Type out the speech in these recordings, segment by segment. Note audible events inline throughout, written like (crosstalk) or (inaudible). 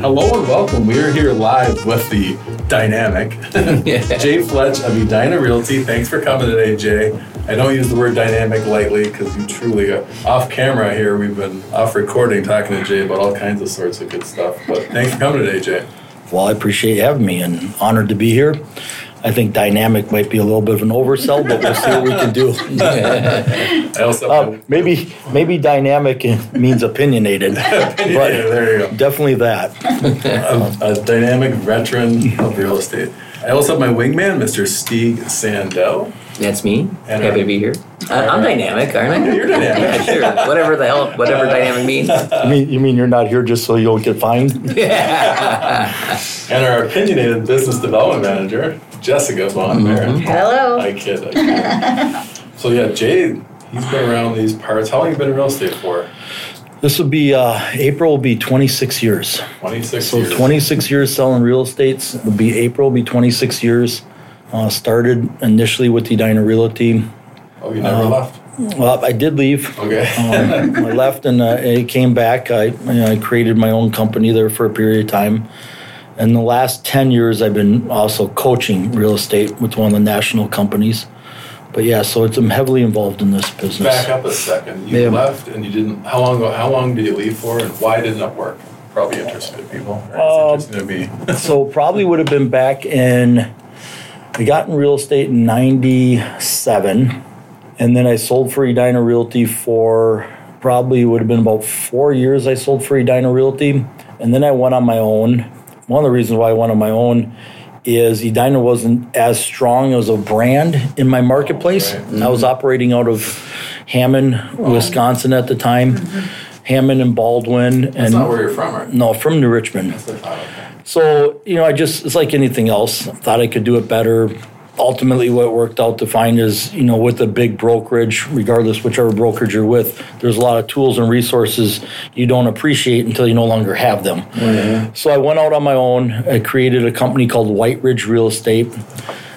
Hello and welcome. We are here live with the dynamic (laughs) (laughs) Jay Fletch of Edina Realty. Thanks for coming today, Jay. I don't use the word dynamic lightly because you truly are off camera here. We've been off recording talking to Jay about all kinds of sorts of good stuff. But thanks for coming today, Jay. Well, I appreciate you having me and honored to be here. I think dynamic might be a little bit of an oversell, but we'll see what we can do. (laughs) I also Uh, maybe maybe dynamic means opinionated, (laughs) Yeah, but there you go. definitely that. A, a dynamic veteran of real estate. I also have my wingman, Mr. Stieg Sandell. That's me. And, Happy uh, to be here. I, I'm dynamic, aren't I? You're dynamic. Yeah, sure. Whatever the hell, whatever dynamic means. (laughs) You mean you mean you're not here just so you don't get fined? (laughs) And our opinionated business development manager, Jessica Von Maren. Hello. I kid, I kid. so yeah, Jay, he's been around these parts. How long you been in real estate for? This will be uh, April. Will be 26 years. 26 So years. 26 years selling real estates. It'll be April. Will be 26 years. Uh, started initially with Edina Realty. Oh, you never Uh, left. Well, I did leave. Okay. Um, I (laughs) left and uh, I came back. I, you know, I created my own company there for a period of time. And the last 10 years, I've been also coaching real estate with one of the national companies. But yeah, so it's, I'm heavily involved in this business. Back up a second. You Yeah. left and you didn't. How long? How long did you leave for, and why didn't it work? Probably interested people. It's Um, interesting to me. so probably would have been back in, I got in real estate in 97. And then I sold for Edina Realty for probably would have been about four years I sold for Edina Realty. And then I went on my own. One of the reasons why I went on my own is Edina wasn't as strong as a brand in my marketplace. right. I was operating out of Hammond, Wisconsin at the time. Mm-hmm. Hammond and Baldwin That's and not where you're from, right? no, from New Richmond. So, you know, I just, it's like anything else. Thought I could do it better. Ultimately, what worked out to find is, you know, with a big brokerage, regardless whichever brokerage you're with, there's a lot of tools and resources you don't appreciate until you no longer have them. Mm-hmm. So I went out on my own. I created a company called White Ridge Real Estate.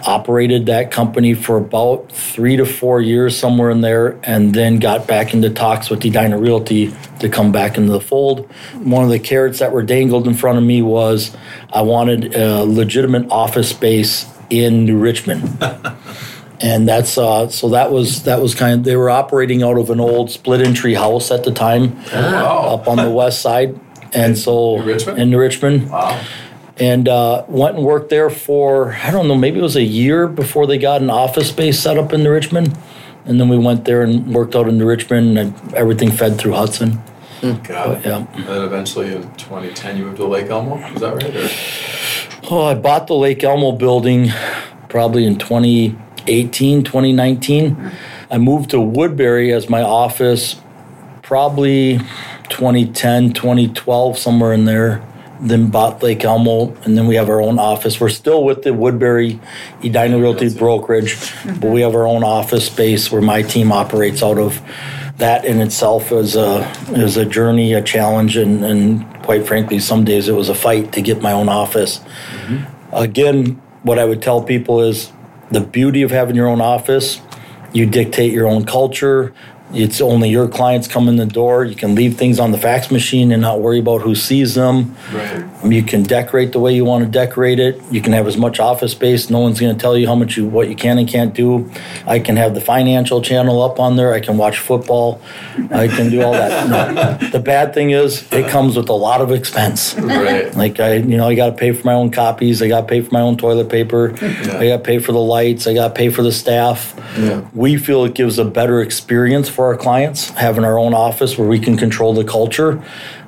Operated that company for about three to four years, somewhere in there, and then got back into talks with Edina Realty to come back into the fold. One of the carrots that were dangled in front of me was I wanted a legitimate office space in New Richmond. (laughs) and that's uh, so that was that was kind of they were operating out of an old split entry house at the time Wow. up on the west side and so New Richmond? in New Richmond Wow. And uh, went and worked there for I don't know maybe it was a year before they got an office space set up in New Richmond, and then we went there and worked out in New Richmond and everything fed through Hudson. Got it. Yeah. And then eventually in 2010 you moved to Lake Elmo. Is that right? Or? Oh, I bought the Lake Elmo building probably in 2018, 2019. I moved to Woodbury as my office probably 2010, 2012, somewhere in there. Then bought Lake Elmo, and then we have our own office. We're still with the Woodbury Edina Realty brokerage, but we have our own office space where my team operates out of. That in itself is a is a journey, a challenge, and, and quite frankly, some days it was a fight to get my own office. Again, what I would tell people is the beauty of having your own office, you dictate your own culture. It's only your clients come in the door. You can leave things on the fax machine and not worry about who sees them. Right. You can decorate the way you want to decorate it. You can have as much office space. No one's going to tell you how much you what you can and can't do. I can have the financial channel up on there. I can watch football. I can do all that. (laughs) No. The bad thing is it comes with a lot of expense. Right. Like I, you know, I got to pay for my own copies. I got to pay for my own toilet paper. I got to pay for the lights. I got to pay for the staff. Yeah. We feel it gives a better experience for our clients having our own office where we can control the culture.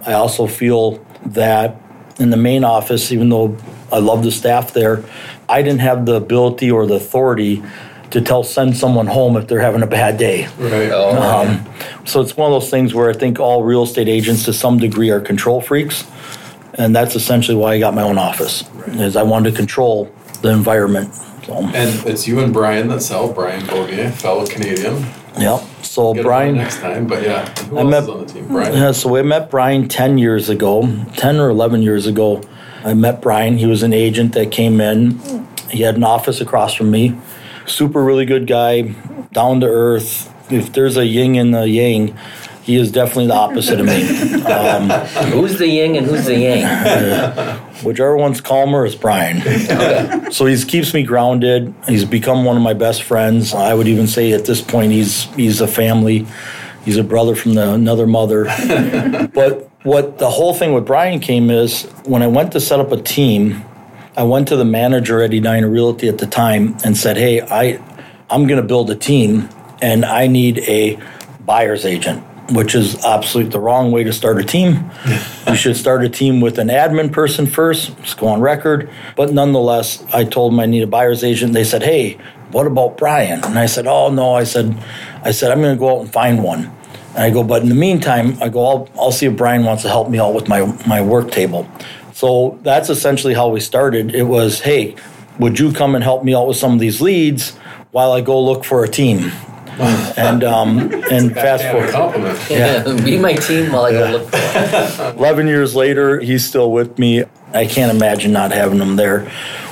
I also feel that in the main office, even though I love the staff there, I didn't have the ability or the authority to tell send someone home if they're having a bad day. Right. Um, so it's one of those things where I think all real estate agents to some degree are control freaks. And that's essentially why I got my own office, is I wanted to control the environment. So, And it's you and Brian that sell. Brian Bogier, fellow Canadian. Yeah. So Get him Brian, next time. But yeah, who I else met- is on the team? Brian. Yeah, so we met Brian 10 years ago, 10 or 11 years ago. I met Brian. He was an agent that came in. He had an office across from me. Super, really good guy, down to earth. If there's a yin and a yang, He is definitely the opposite of me. (laughs) Um, Who's the yin and who's the yang? (laughs) whichever one's calmer is Brian. (laughs) so he keeps me grounded. He's become one of my best friends. I would even say at this point he's he's a family. He's a brother from the, another mother. (laughs) but what the whole thing with Brian came is when I went to set up a team, I went to the manager at Edina Realty at the time and said, "Hey, I I'm going to build a team and I need a buyer's agent." Which is absolutely the wrong way to start a team. (laughs) you should start a team with an admin person first, just go on record. But nonetheless, I told them I need a buyer's agent. They said, Hey, what about Brian? And I said, Oh no, I said, I said, I'm gonna go out and find one. And I go, but in the meantime, I go, I'll, I'll see if Brian wants to help me out with my, my work table. So that's essentially how we started. It was, hey, would you come and help me out with some of these leads while I go look for a team? (laughs) and um, and fast forward, compliment. Yeah. Be my team while I go look for it. (laughs) eleven years later, he's still with me. I can't imagine not having him there.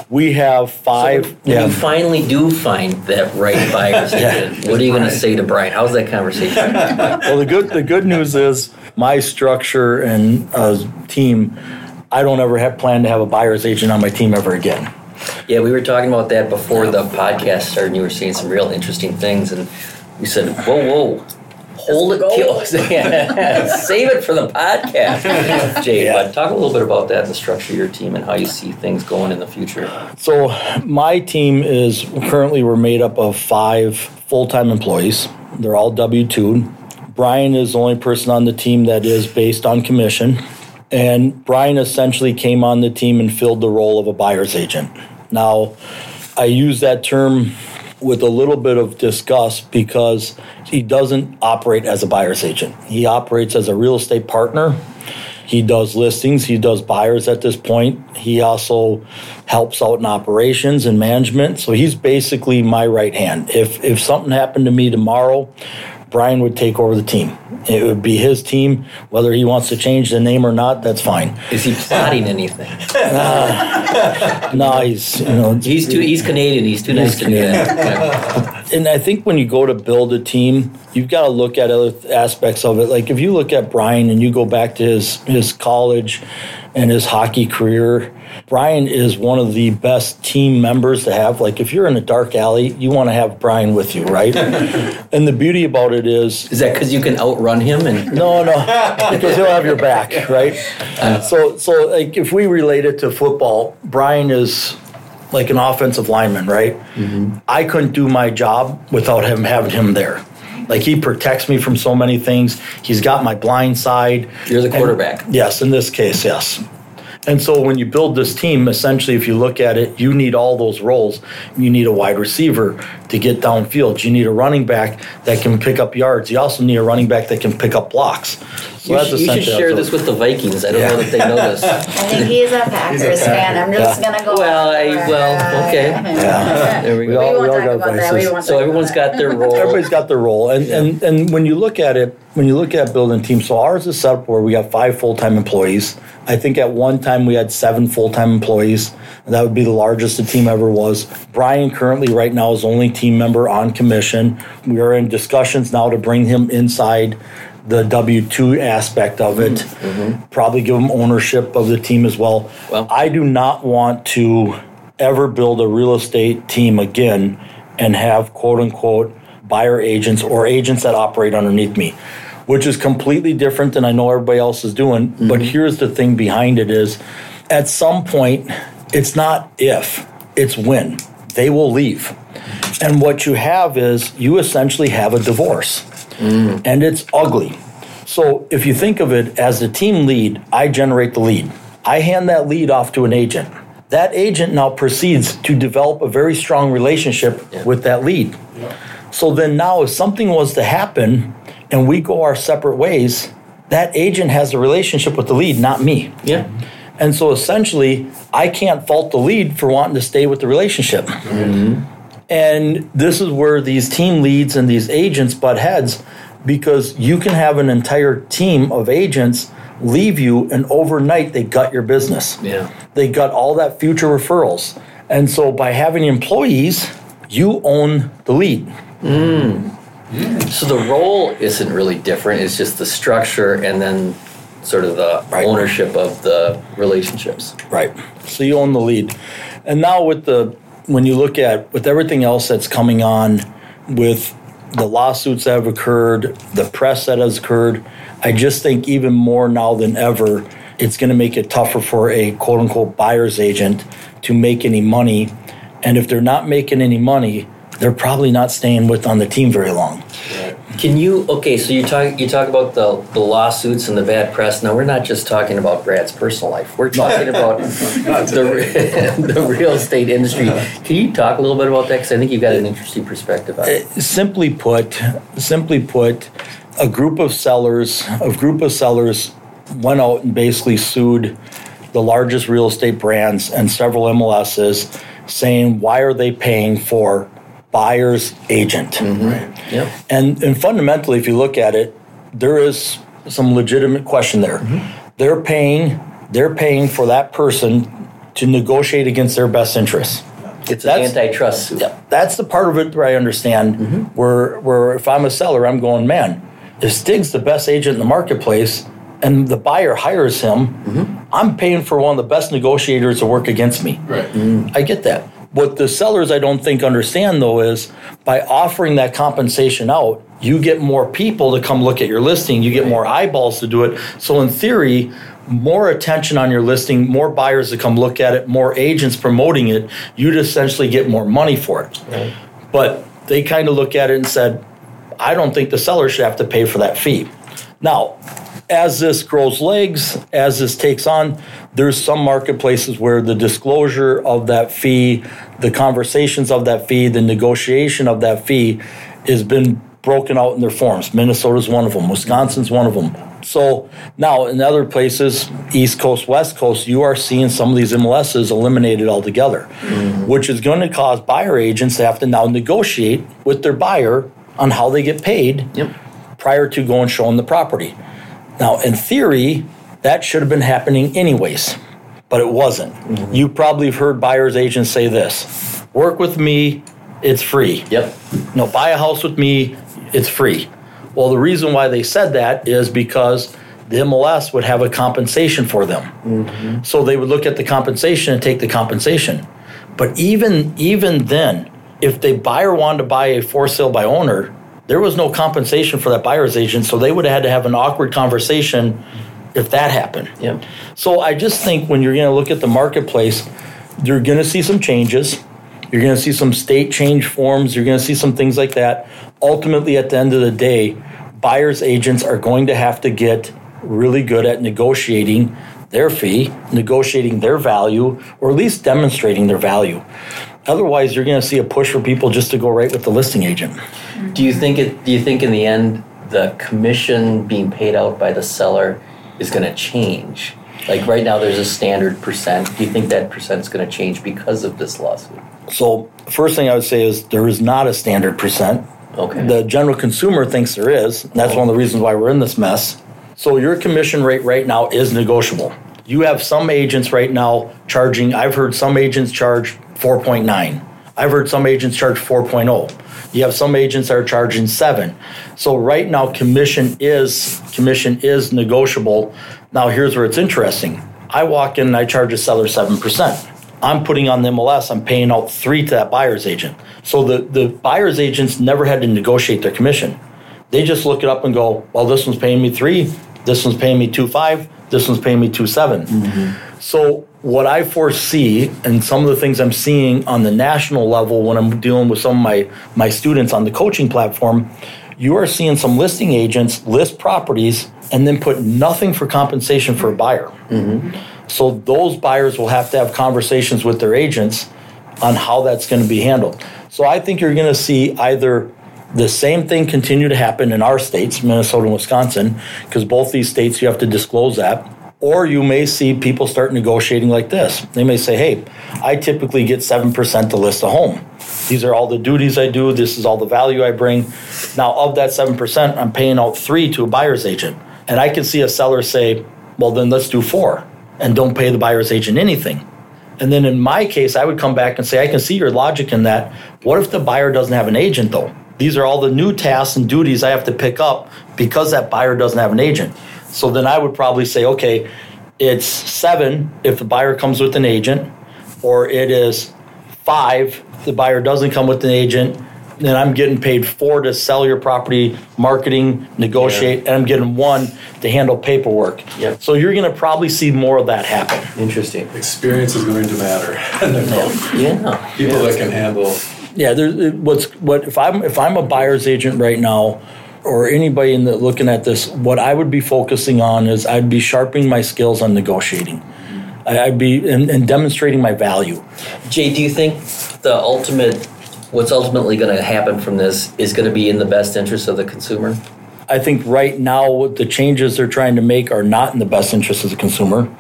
We have five. When you finally do find that right (laughs) buyer's agent, what are you going to say to Brian? How's that conversation? well, the good the good news is my structure and uh, team. I don't ever have plan to have a buyer's agent on my team ever again. Yeah, we were talking about that before the podcast started, and you were seeing some real interesting things, and we said, "Whoa, whoa." Hold it, kill. (laughs) Save it for the podcast, (laughs) Jay. Yeah. But talk a little bit about that, the structure of your team, and how you see things going in the future. So my team is currently we're made up of five full-time employees. They're all W-2. Brian is the only person on the team that is based on commission. And Brian essentially came on the team and filled the role of a buyer's agent. Now, I use that term with a little bit of disgust because he doesn't operate as a buyer's agent. He operates as a real estate partner. He does listings, he does buyers at this point. He also helps out in operations and management. So he's basically my right hand. If if something happened to me tomorrow, Brian would take over the team. It would be his team. Whether he wants to change the name or not, that's fine. Is he plotting anything? No, he's you know He's too. He's Canadian. He's too nice to do that. And I think when you go to build a team, you've got to look at other aspects of it. Like if you look at Brian and you go back to his his college and his hockey career, Brian is one of the best team members to have. Like if you're in a dark alley, you want to have Brian with you, right? (laughs) and the beauty about it is Is that because you can outrun him? And no, no, because he'll have your back, right? (laughs) so, so like if we relate it to football, Brian is like an offensive lineman, right? Mm-hmm. I couldn't do my job without him having him there. Like he protects me from so many things. He's got my blind side. You're the And- quarterback. yes, in this case, yes. And so when you build this team, essentially, if you look at it, you need all those roles. You need a wide receiver to get downfield. You need a running back that can pick up yards. You also need a running back that can pick up blocks. So you, should, you should share this with the Vikings. I don't know that they know (laughs) this. I think he's a Packers fan. I'm just Yeah. gonna go. Well, I- well, okay. (laughs) Yeah. (laughs) There we We go. all- We won't all talk got about that. vices. So everyone's got their role. Everybody's got their role, and, and and when you look at it, when you look at building teams, so ours is set up where we got five full time employees. I think at one time we had seven full time employees. And that would be the largest the team ever was. Brian currently right now is only team member on commission. We are in discussions now to bring him inside the W two aspect of it. Probably give him ownership of the team as well. Well- I do not want to ever build a real estate team again and have quote unquote buyer agents or agents that operate underneath me, which is completely different than I know everybody else is doing. But mm-hmm. here's the thing behind it is at some point, it's not if, it's when. They will leave. And what you have is you essentially have a divorce mm. and it's ugly. So if you think of it as the team lead, I generate the lead. I hand that lead off to an agent. That agent now proceeds to develop a very strong relationship Yeah. with that lead. So then now if something was to happen and we go our separate ways, that agent has a relationship with the lead, not me. Yeah. And so essentially, I can't fault the lead for wanting to stay with the relationship. Mm-hmm. And this is where these team leads and these agents butt heads because you can have an entire team of agents leave you and overnight they gut your business. Yeah. They gut all that future referrals. And so by having employees, you own the lead. Mm. So the role isn't really different. It's just the structure and then sort of the Right. ownership of the relationships. Right. So you own the lead. And now with the when you look at with everything else that's coming on with the lawsuits that have occurred, the press that has occurred, I just think even more now than ever, it's going to make it tougher for a quote unquote buyer's agent to make any money. And if they're not making any money, they're probably not staying with on the team very long. Can you okay? So you talk you talk about the, the lawsuits and the bad press. Now we're not just talking about Brad's personal life. We're talking about (laughs) the (laughs) the real estate industry. Uh-huh. Can you talk a little bit about that? Because I think you've got an interesting perspective on it. Uh, simply put, simply put, a group of sellers, a group of sellers went out and basically sued the largest real estate brands and several MLSs, saying why are they paying for buyer's agent? Mm-hmm. right? Yep. And and fundamentally, if you look at it, there is some legitimate question there. Mm-hmm. They're paying they're paying for that person to negotiate against their best interests. It's That's- an antitrust suit. Yeah, that's the part of it where I understand. Mm-hmm. Where where if I'm a seller, I'm going, man, if Stig's the best agent in the marketplace, and the buyer hires him, I'm paying for one of the best negotiators to work against me. Right. I get that. What the sellers I don't think understand though is by offering that compensation out, you get more people to come look at your listing, you get more eyeballs to do it. So in theory, more attention on your listing, more buyers to come look at it, more agents promoting it, you'd essentially get more money for it. But they kind of look at it and said, I don't think the seller should have to pay for that fee. Now, as this grows legs, as this takes on, there's some marketplaces where the disclosure of that fee, the conversations of that fee, the negotiation of that fee has been broken out in their forms. Minnesota's one of them, Wisconsin's one of them. So now in other places, East Coast, West Coast, you are seeing some of these MLSs eliminated altogether, mm-hmm. which is going to cause buyer agents to have to now negotiate with their buyer on how they get paid Yep. prior to going showing the property. Now, in theory, that should have been happening anyways, but it wasn't. Mm-hmm. You probably have heard buyers agents say this work with me, it's free. Yep. No, buy a house with me, it's free. Well, the reason why they said that is because the MLS would have a compensation for them. Mm-hmm. So they would look at the compensation and take the compensation. But even even then, if the buyer wanted to buy a for sale by owner, there was no compensation for that buyer's agent, so they would have had to have an awkward conversation if that happened. So I just think when you're going to look at the marketplace, you're going to see some changes. You're going to see some state change forms. You're going to see some things like that. Ultimately, at the end of the day, buyers agents are going to have to get really good at negotiating their fee, negotiating their value, or at least demonstrating their value. Otherwise, you're going to see a push for people just to go right with the listing agent. Do you think it? Do you think in the end the commission being paid out by the seller is going to change? Like right now, there's a standard percent. Do you think that percent is going to change because of this lawsuit? So, first thing I would say is there is not a standard percent. Okay. The general consumer thinks there is. That's one of the reasons why we're in this mess. So your commission rate right now is negotiable. You have some agents right now charging, I've heard some agents charge 4.9. I've heard some agents charge 4.0. You have some agents that are charging 7. So right now commission is commission is negotiable. Now here's where it's interesting. I walk in and I charge a seller 7%. I'm putting on the MLS, I'm paying out three to that buyer's agent. So the, the buyer's agents never had to negotiate their commission. They just look it up and go, well, this one's paying me three, this one's paying me two five, this one's paying me two 7 mm-hmm. So what I foresee and some of the things I'm seeing on the national level when I'm dealing with some of my, my students on the coaching platform, you are seeing some listing agents list properties and then put nothing for compensation for a buyer. Mm-hmm. So those buyers will have to have conversations with their agents on how that's going to be handled. So I think you're going to see either the same thing continue to happen in our states, Minnesota and Wisconsin, because both these states you have to disclose that. Or you may see people start negotiating like this. They may say, hey, I typically get 7% to list a home. These are all the duties I do. This is all the value I bring. Now, of that 7%, I'm paying out three to a buyer's agent. And I can see a seller say, well, then let's do four and don't pay the buyer's agent anything. And then in my case, I would come back and say, I can see your logic in that. What if the buyer doesn't have an agent though? these are all the new tasks and duties I have to pick up because that buyer doesn't have an agent. So then I would probably say, okay, it's seven if the buyer comes with an agent, or it is five if the buyer doesn't come with an agent. Then I'm getting paid four to sell your property, marketing, negotiate, and I'm getting one to handle paperwork. Yep. So you're going to probably see more of that happen. Interesting. Experience is going to matter. (laughs) Yeah. People that can handle. Yeah, there's what's what if I'm if I'm a buyer's agent right now, or anybody in the looking at this, what I would be focusing on is I'd be sharpening my skills on negotiating. I'd be and, and demonstrating my value. Jay, do you think the ultimate, what's ultimately going to happen from this is going to be in the best interest of the consumer? I think right now the changes they're trying to make are not in the best interest of the consumer.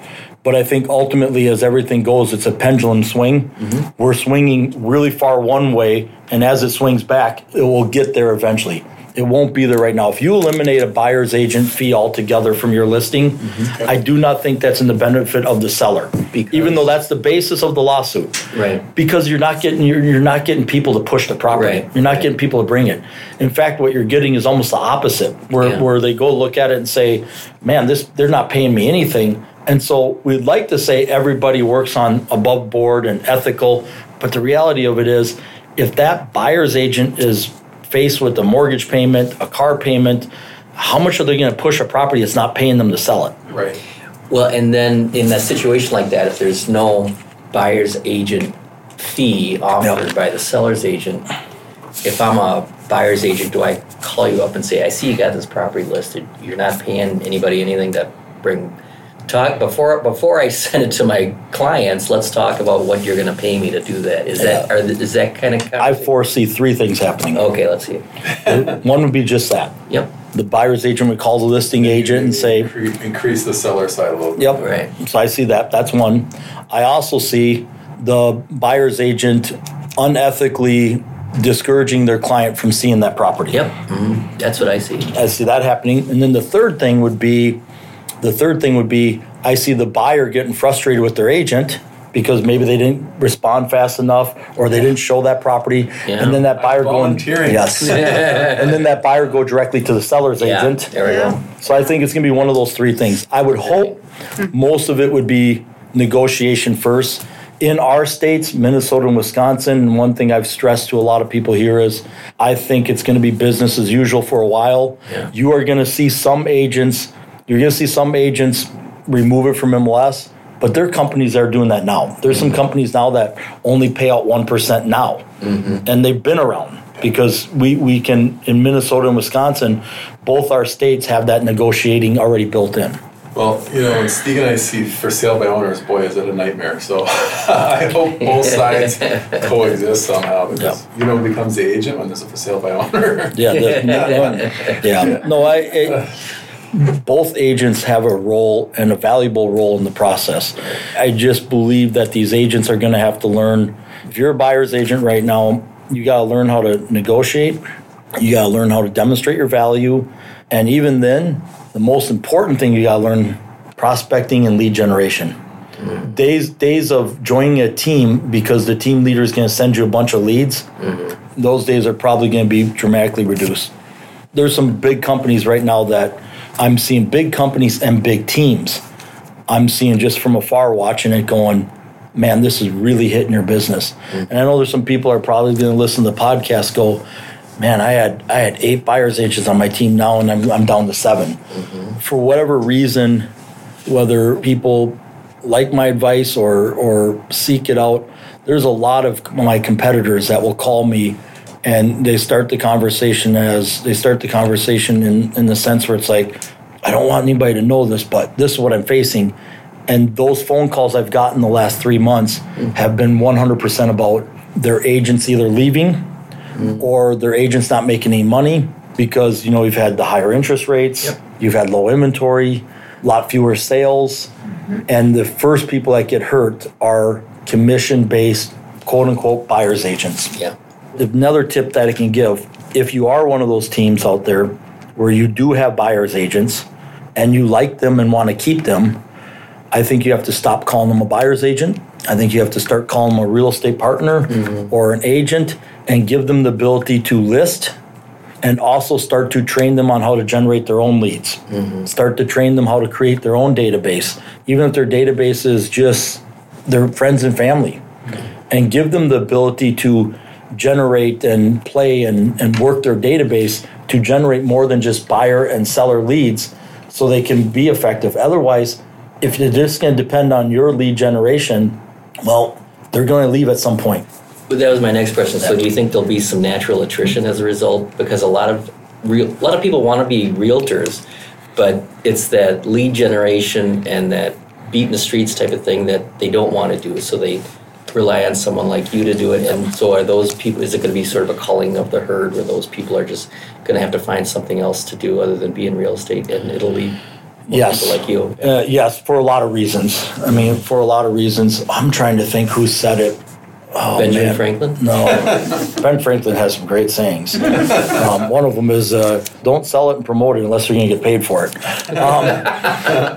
But I think ultimately, as everything goes, it's a pendulum swing. Mm-hmm. We're swinging really far one way, and as it swings back, it will get there eventually. It won't be there right now. If you eliminate a buyer's agent fee altogether from your listing, mm-hmm. I do not think that's in the benefit of the seller, Because- even though that's the basis of the lawsuit. Right. Because you're not getting you're, you're not getting people to push the property. Right. You're not getting people to bring it. In fact, what you're getting is almost the opposite, where Yeah. where they go look at it and say, "Man, this they're not paying me anything." And so we'd like to say everybody works on above board and ethical, but the reality of it is, if that buyer's agent is faced with a mortgage payment, a car payment, how much are they going to push a property that's not paying them to sell it? Right. Well, and then in a situation like that, if there's no buyer's agent fee offered Yep. by the seller's agent, if I'm a buyer's agent, do I call you up and say, I see you got this property listed, you're not paying anybody anything to bring, talk, before, before I (laughs) send it to my clients, let's talk about what you're gonna pay me to do that. Is that, are, th- is that kind of? I foresee three things happening. Okay, let's see. (laughs) One would be just that. Yep, The buyer's agent would call the listing agent and say, increase the seller side a little bit. Yep. Right. So I see that. That's one. I also see the buyer's agent unethically discouraging their client from seeing that property. yep, mhm, that's what I see. I see that happening. And then the third thing would be the third thing would be I see the buyer getting frustrated with their agent because maybe they didn't respond fast enough or they didn't show that property. Yeah. And then that buyer going volunteering. Yes. (laughs) and then that buyer go directly to the seller's Yeah, agent. there we go. So I think it's going to be one of those three things. I would hope most of it would be negotiation first. In our states, Minnesota and Wisconsin, and one thing I've stressed to a lot of people here is I think it's going to be business as usual for a while. Yeah. You are going to see some agents, you're going to see some agents remove it from MLS, but there are companies that are doing that now. There's some companies now that only pay out 1% now, mm-hmm. and they've been around because we, we can, in Minnesota and Wisconsin, both our states have that negotiating already built in. Well, you know, when Steve and I see for sale by owners, boy, is it a nightmare. So (laughs) I hope both sides (laughs) coexist somehow because you know who becomes the agent when there's a for sale by owner. Yeah, the, (laughs) yeah. No, I. It, both agents have a role and a valuable role in the process. I just believe that these agents are going to have to learn. If you're a buyer's agent right now, you got to learn how to negotiate. You got to learn how to demonstrate your value, and even then, the most important thing you got to learn prospecting and lead generation. Days days of joining a team because the team leader is going to send you a bunch of leads. Those days are probably going to be dramatically reduced there's some big companies right now that I'm seeing big companies and big teams. I'm seeing just from afar watching it going, man, this is really hitting your business. Mm-hmm. And I know there's some people are probably going to listen to the podcast go, man, I had I had eight buyers agents on my team now and I'm, I'm down to 7 mm-hmm. For whatever reason, whether people like my advice or or seek it out, there's a lot of my competitors that will call me and they start the conversation as they start the conversation in, in the sense where it's like, I don't want anybody to know this, but this is what I'm facing. And those phone calls I've gotten the last three months have been 100% about their agents either leaving mm-hmm. or their agents not making any money because, you know, we've had the higher interest rates, Yep. you've had low inventory, a lot fewer sales. Mm-hmm. And the first people that get hurt are commission based, quote unquote, buyer's agents Yeah, another tip that I can give if you are one of those teams out there where you do have buyer's agents and you like them and want to keep them, I think you have to stop calling them a buyer's agent. I think you have to start calling them a real estate partner mm-hmm. or an agent and give them the ability to list and also start to train them on how to generate their own leads. Mm-hmm. Start to train them how to create their own database, even if their database is just their friends and family, mm-hmm. and give them the ability to generate and play and, and work their database to generate more than just buyer and seller leads so they can be effective. Otherwise, if you're just going to depend on your lead generation, well, they're going to leave at some point. But that was my next question. So, do you think there'll be some natural attrition as a result? Because a lot of real, a lot of people want to be realtors, but it's that lead generation and that beat in the streets type of thing that they don't want to do. So they rely on someone like you to do it. And so, are those people? Is it going to be sort of a culling of the herd, where those people are just going to have to find something else to do other than be in real estate, and it'll lead Yes. like you? Uh, yes, for a lot of reasons. I mean, for a lot of reasons. I'm trying to think who said it. Oh, Benjamin man. Franklin. No, Ben Franklin has some great sayings. Um, one of them is, uh, "Don't sell it and promote it unless you're going to get paid for it." Um,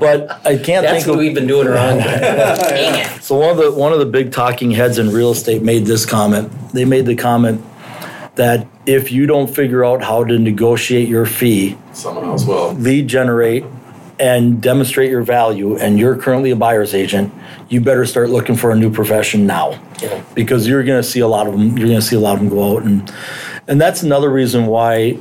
but I can't think. That's think what of. we've been doing wrong. (laughs) Dang it. So one of the one of the big talking heads in real estate made this comment. They made the comment that if you don't figure out how to negotiate your fee, Someone else will. lead generate, and demonstrate your value, and you're currently a buyer's agent, you better start looking for a new profession now, Yeah. because you're going to see a lot of them. You're going to see a lot of them go out, and and that's another reason why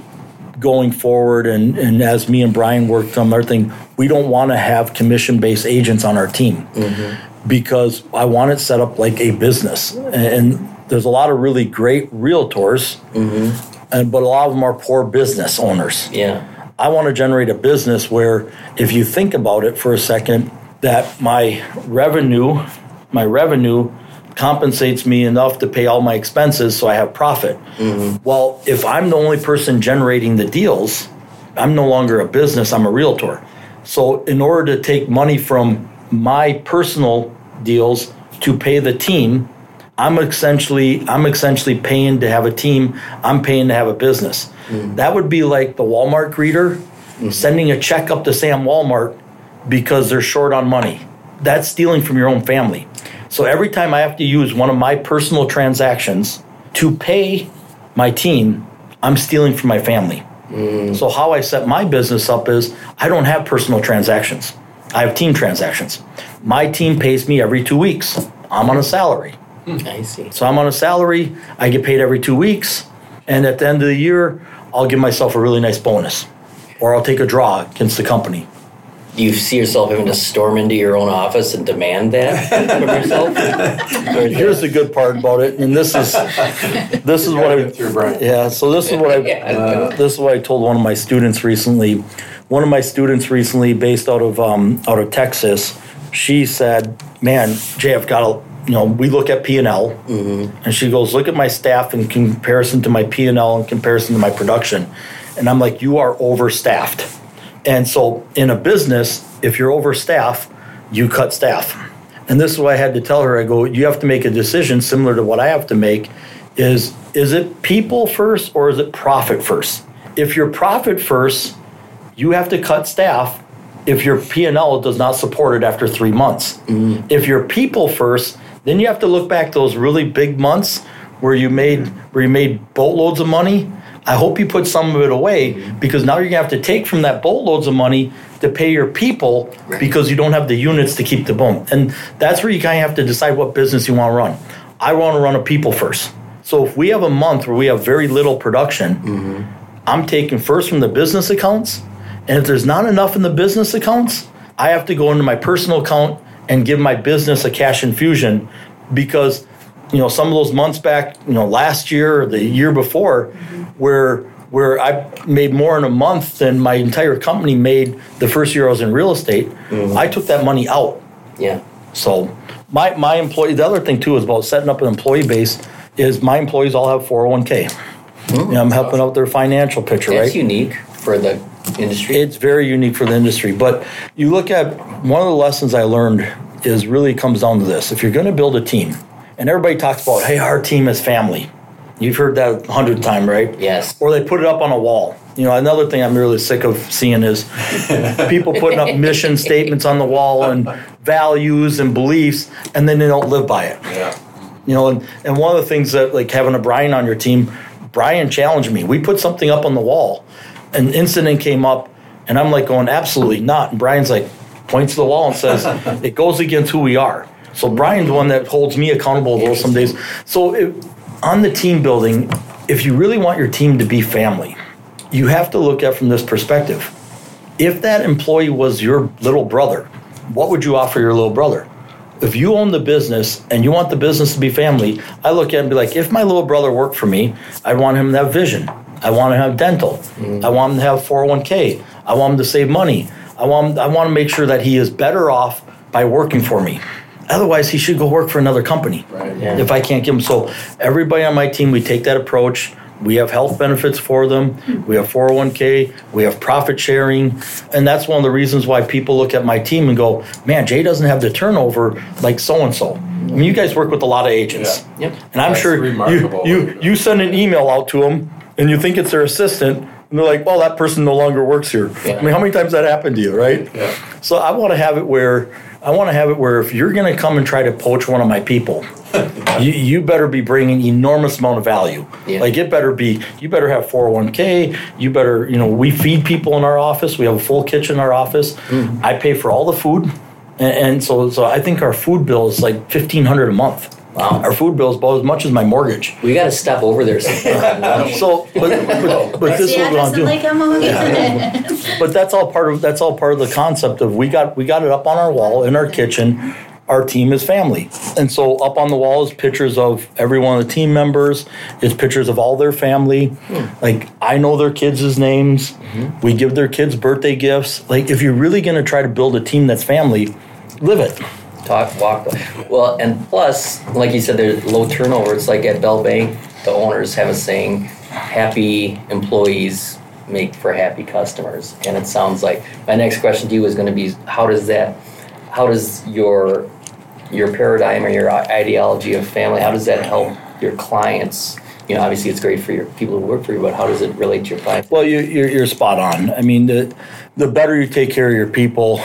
going forward and, and as me and Brian worked on our thing, we don't want to have commission based agents on our team mm-hmm. because I want it set up like a business. And there's a lot of really great realtors, mm-hmm. and, but a lot of them are poor business owners. Yeah. I want to generate a business where, if you think about it for a second, that my revenue, my revenue compensates me enough to pay all my expenses so I have profit. Mm-hmm. Well, if I'm the only person generating the deals, I'm no longer a business, I'm a realtor. So, in order to take money from my personal deals to pay the team, I'm essentially I'm essentially paying to have a team. I'm paying to have a business. Mm-hmm. That would be like the Walmart greeter mm-hmm. sending a check up to Sam Walmart because they're short on money. That's stealing from your own family. So every time I have to use one of my personal transactions to pay my team, I'm stealing from my family. Mm-hmm. So how I set my business up is I don't have personal transactions. I have team transactions. My team pays me every 2 weeks. I'm on a salary. I see. So I'm on a salary, I get paid every 2 weeks, and at the end of the year, I'll give myself a really nice bonus or I'll take a draw against the company. Do you see yourself having to storm into your own office and demand that from yourself? Or (laughs) Here's the good part about it, and this is this is what I Through Yeah, so this is what I Yeah. this is what I told one of my students recently. One of my students recently, based out of um, out of Texas, she said, "Man, Jay, I've got a you know we look at P and L, mm-hmm. and she goes, look at my staff in comparison to my P and L in comparison to my production, and I'm like, you are overstaffed, and so in a business, if you're overstaffed, you cut staff." And this is what I had to tell her. I go, you have to make a decision similar to what I have to make. Is is it people first or is it profit first? If you're profit first, you have to cut staff if your P&L does not support it after three months. Mm-hmm. If you're people first, then you have to look back those really big months where you made where you made boatloads of money. I hope you put some of it away because now you're gonna have to take from that boatloads of money to pay your people because you don't have the units to keep the boom. And that's where you kind of have to decide what business you want to run. I want to run a people first. So if we have a month where we have very little production, mm-hmm. I'm taking first from the business accounts. And if there's not enough in the business accounts, I have to go into my personal account and give my business a cash infusion because you know some of those months back, you know, last year or the year before where where I made more in a month than my entire company made the first year I was in real estate, mm-hmm. I took that money out. yeah. So my my employee the other thing too is about setting up an employee base is my employees all have 401k. You know, I'm helping out their financial picture, That's right? unique for the industry. It's very unique for the industry. But you look at one of the lessons I learned is really comes down to this. If you're going to build a team, and everybody talks about, hey, our team is family. You've heard that a hundred times, right? Yes. Or they put it up on a wall. You know, another thing I'm really sick of seeing is (laughs) people putting up mission statements on the wall and values and beliefs, and then they don't live by it. Yeah. You know, and, and one of the things that like having a Brian on your team, Brian challenged me. We put something up on the wall, an incident came up, and I'm like going, absolutely not. And Brian's like, points to the wall and says, (laughs) it goes against who we are. So Brian's one that holds me accountable those some days. So it, on the team building, if you really want your team to be family, you have to look at from this perspective. If that employee was your little brother, what would you offer your little brother? If you own the business and you want the business to be family, I look at it and be like, if my little brother worked for me, I want him to have vision. Mm. I want him to have dental. I want him to have 401k. I want him to save money. I want I want to make sure that he is better off by working for me. Otherwise, he should go work for another company. Right. Yeah. If I can't give him, so everybody on my team, we take that approach. We have health benefits for them. We have 401k. We have profit sharing, and that's one of the reasons why people look at my team and go, "Man, Jay doesn't have the turnover like so and so." I mean, you guys work with a lot of agents, Yep. and I'm That's sure you, you you send an email out to them, and you think it's their assistant, and they're like, "Well, that person no longer works here." Yeah. I mean, how many times that happened to you, right? Yeah. So I want to have it where I want to have it where if you're going to come and try to poach one of my people, (laughs) you, you better be bringing enormous amount of value. Yeah. Like it better be you better have 401k. You better you know we feed people in our office. We have a full kitchen in our office. Mm. I pay for all the food, and, and so so I think our food bill is like fifteen hundred a month. Wow. Our food bill is about as much as my mortgage. We got to step over there sometime. (laughs) So, but, but, but this is what I'm doesn't doing. like But that's all part of that's all part of the concept of we got we got it up on our wall in our kitchen. Our team is family, and so up on the wall is pictures of every one of the team members. It's pictures of all their family. Hmm. Like I know their kids' names. Mm-hmm. We give their kids birthday gifts. Like if you're really going to try to build a team that's family, live it. Talk, walk. Well, and plus, like you said, there's low turnover. It's like at Bell Bank, the owners have a saying, happy employees make for happy customers. And it sounds like my next question to you is going to be how does that, how does your, your paradigm or your ideology of family, how does that help your clients? You know, obviously it's great for your people who work for you, but how does it relate to your clients? Well, you, you're, you're spot on. I mean, the, the better you take care of your people,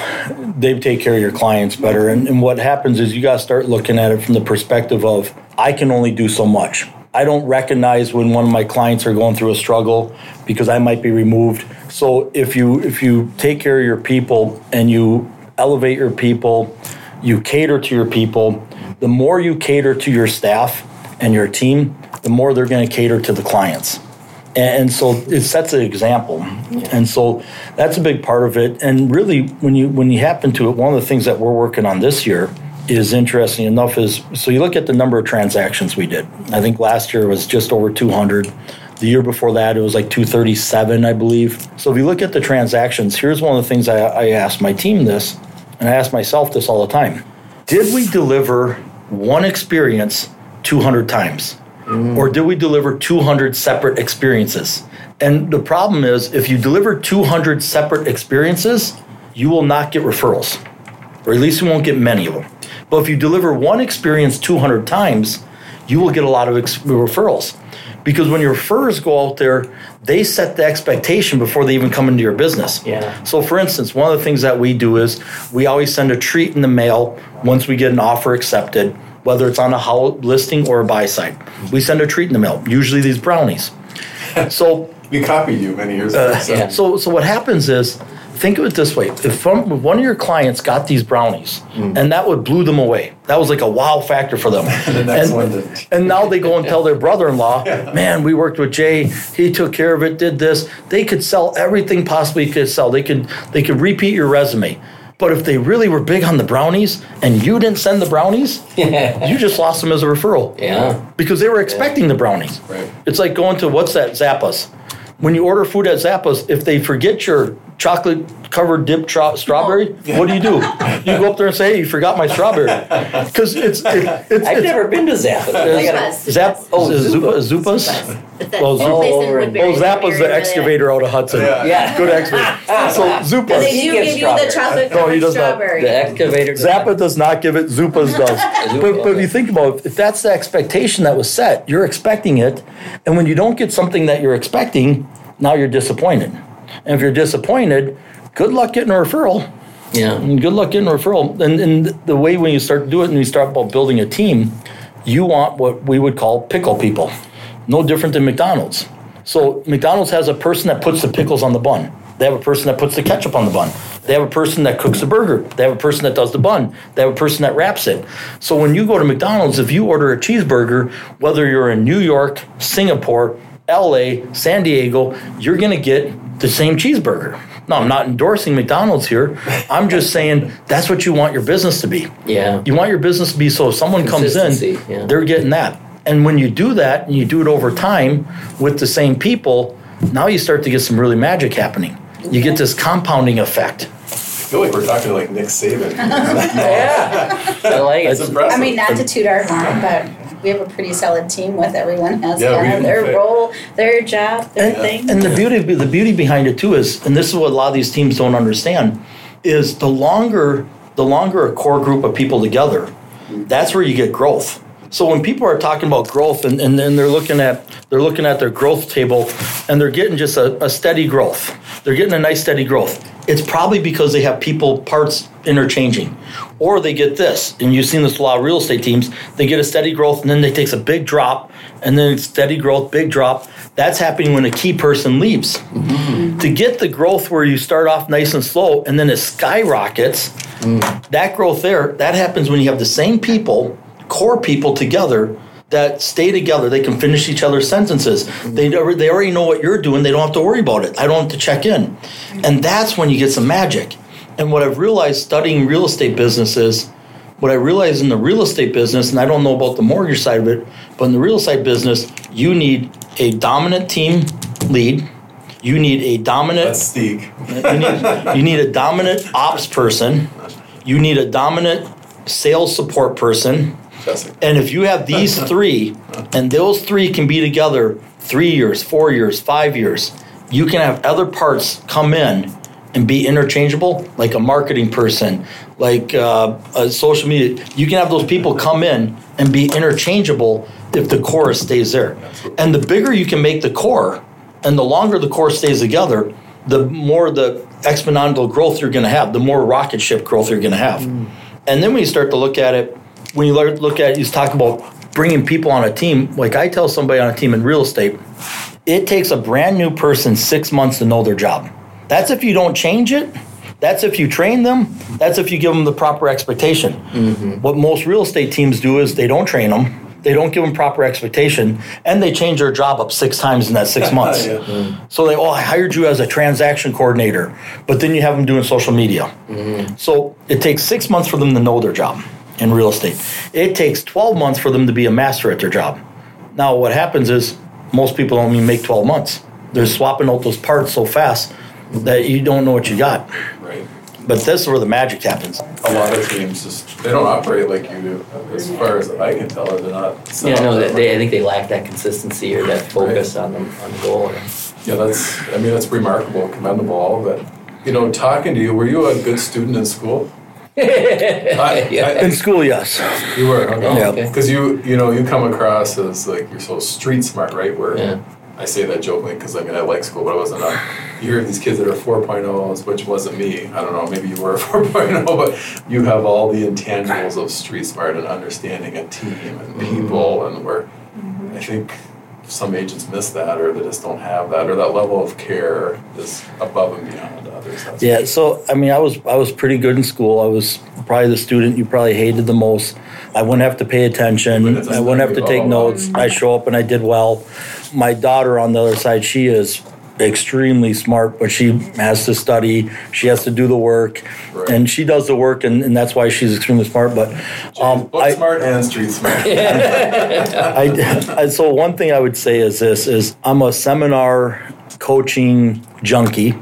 they take care of your clients better. And, and what happens is you got to start looking at it from the perspective of I can only do so much. I don't recognize when one of my clients are going through a struggle because I might be removed. So if you if you take care of your people and you elevate your people, you cater to your people, the more you cater to your staff and your team, the more they're going to cater to the clients and so it sets an example. And so that's a big part of it. And really when you when you happen to it one of the things that we're working on this year is interesting enough is so you look at the number of transactions we did. I think last year was just over 200 the year before that it was like 237 i believe. So if you look at the transactions here's one of the things i, I asked my team this and i ask myself this all the time. Did we deliver one experience 200 times or did we deliver 200 separate experiences? And the problem is, if you deliver 200 separate experiences, you will not get referrals, or at least you won't get many of them. But if you deliver one experience 200 times, you will get a lot of ex- referrals. Because when your referrers go out there, they set the expectation before they even come into your business. Yeah. So, for instance, one of the things that we do is we always send a treat in the mail once we get an offer accepted, whether it's on a listing or a buy site. We send a treat in the mail, usually these brownies. (laughs) So, We copied you many years ago. Uh, so- yeah. so, so what happens is, think of it this way: if from, one of your clients got these brownies, mm. and that would blew them away, that was like a wow factor for them. (laughs) The and, and now they go and tell their brother-in-law, (laughs) "Man, we worked with Jay. He took care of it. Did this. They could sell everything possibly could sell. They could they could repeat your resume." But if they really were big on the brownies and you didn't send the brownies, (laughs) you just lost them as a referral Yeah. because they were expecting the brownies. Right. It's like going to what's that Zappas. When you order food at Zappas, if they forget your chocolate covered dip tra- strawberry, what do you do? You go up there and say, "Hey, you forgot my strawberry," (laughs) because it's it, it's, I've it's never been to Zappa. I gotta- Zupas. Zap. Oh, Zupa, Zupas. Zupas. That Well, place Zupa- in Woodbury. Oh, Zappa's the really. excavator out of Hudson. Yeah. Yeah. Good excavator. (laughs) So They Zupas. He do gives give you the strawberry. chocolate No, he covered does not. strawberry. The excavator. Zappa does not give it, Zupas does. (laughs) but, but if you think about it, if that's the expectation that was set, you're expecting it. And when you don't get something that you're expecting, now you're disappointed. And if you're disappointed, good luck getting a referral. Yeah. And good luck getting a referral. And, and the way when you start to do it and you start about building a team, you want what we would call pickle people. No different than McDonald's. So McDonald's has a person that puts the pickles on the bun. They have a person that puts the ketchup on the bun. They have a person that cooks the burger. They have a person that does the bun. They have a person that wraps it. So when you go to McDonald's, if you order a cheeseburger, whether you're in New York, Singapore, LA, San Diego, you're going to get the same cheeseburger. No, I'm not endorsing McDonald's here. I'm just saying that's what you want your business to be. Yeah. You want your business to be so if someone comes in, yeah. they're getting that. And when you do that and you do it over time with the same people, now you start to get some really magic happening. You get this compounding effect. I feel like we're talking to like Nick Saban. (laughs) Yeah. I like It's it. impressive. I mean, not to toot our horn, but we have a pretty solid team with everyone has Yeah, we kind of their fit. role, their job, their thing. And the beauty the beauty behind it too is, and this is what a lot of these teams don't understand, is the longer the longer a core group of people together, that's where you get growth. So when people are talking about growth and, and then they're looking at they're looking at their growth table and they're getting just a, a steady growth. They're getting a nice steady growth. It's probably because they have people parts interchanging. Or they get this, and you've seen this a lot of real estate teams, they get a steady growth and then they takes a big drop and then steady growth, big drop. That's happening when a key person leaves. Mm-hmm. To get the growth where you start off nice and slow and then it skyrockets, mm. that growth there, that happens when you have the same people, core people together that stay together. They can finish each other's sentences. Mm. They, they already know what you're doing. They don't have to worry about it. I don't have to check in. And that's when you get some magic. And what I've realized studying real estate businesses, what I realized in the real estate business, and I don't know about the mortgage side of it, but in the real estate business, you need a dominant team lead. You need a dominant That's you need, you need a dominant ops person. You need a dominant sales support person. Jessica. And if you have these three, and those three can be together three years, four years, five years, you can have other parts come in and be interchangeable, like a marketing person, like uh, a social media. You can have those people come in and be interchangeable if the core stays there. And the bigger you can make the core, and the longer the core stays together, the more the exponential growth you're going to have, the more rocket ship growth you're going to have. And then when you start to look at it, when you look at it, you talk about bringing people on a team. Like I tell somebody on a team in real estate, it takes a brand new person six months to know their job. That's if you don't change it. That's if you train them. That's if you give them the proper expectation. Mm-hmm. What most real estate teams do is they don't train them. They don't give them proper expectation, and they change their job up six times in that six (laughs) months. Yeah. So they, oh, I hired you as a transaction coordinator, but then you have them doing social media. Mm-hmm. So it takes six months for them to know their job in real estate. It takes 12 months for them to be a master at their job. Now, what happens is most people don't even make 12 months. They're swapping out those parts so fast that you don't know what you got. Right. But this is where the magic happens. A lot of teams just they don't operate like you do, as far as I can tell. They're not. set Yeah, up no, they, they, I think they lack that consistency or that focus on the, on the goal. Yeah, that's. I mean, that's remarkable, commendable, all of it. You know, talking to you, were you a good student in school? (laughs) I- I- In school, yes. You were, Yeah. okay. Because you, you know, you come across as like you're so street smart, right? Where Yeah. I say that jokingly because I mean I like school, but I wasn't. A, you hear these kids that are 4.0s, which wasn't me. I don't know, maybe you were (laughs) a 4.0, but you have all the intangibles of street smart and understanding a team and mm-hmm. people, and where mm-hmm. I think some agents miss that, or they just don't have that, or that level of care is above and beyond others. That's Yeah, so I mean, I was I was pretty good in school. I was probably the student you probably hated the most. I wouldn't have to pay attention. But it doesn't I wouldn't have to take oh, notes. I show up and I did well. My daughter on the other side, she is extremely smart, but she has to study. She has to do the work, Right. and she does the work, and, and that's why she's extremely smart. But um, Book I, smart and street smart. (laughs) I, I, so one thing I would say is this: is I'm a seminar coaching junkie.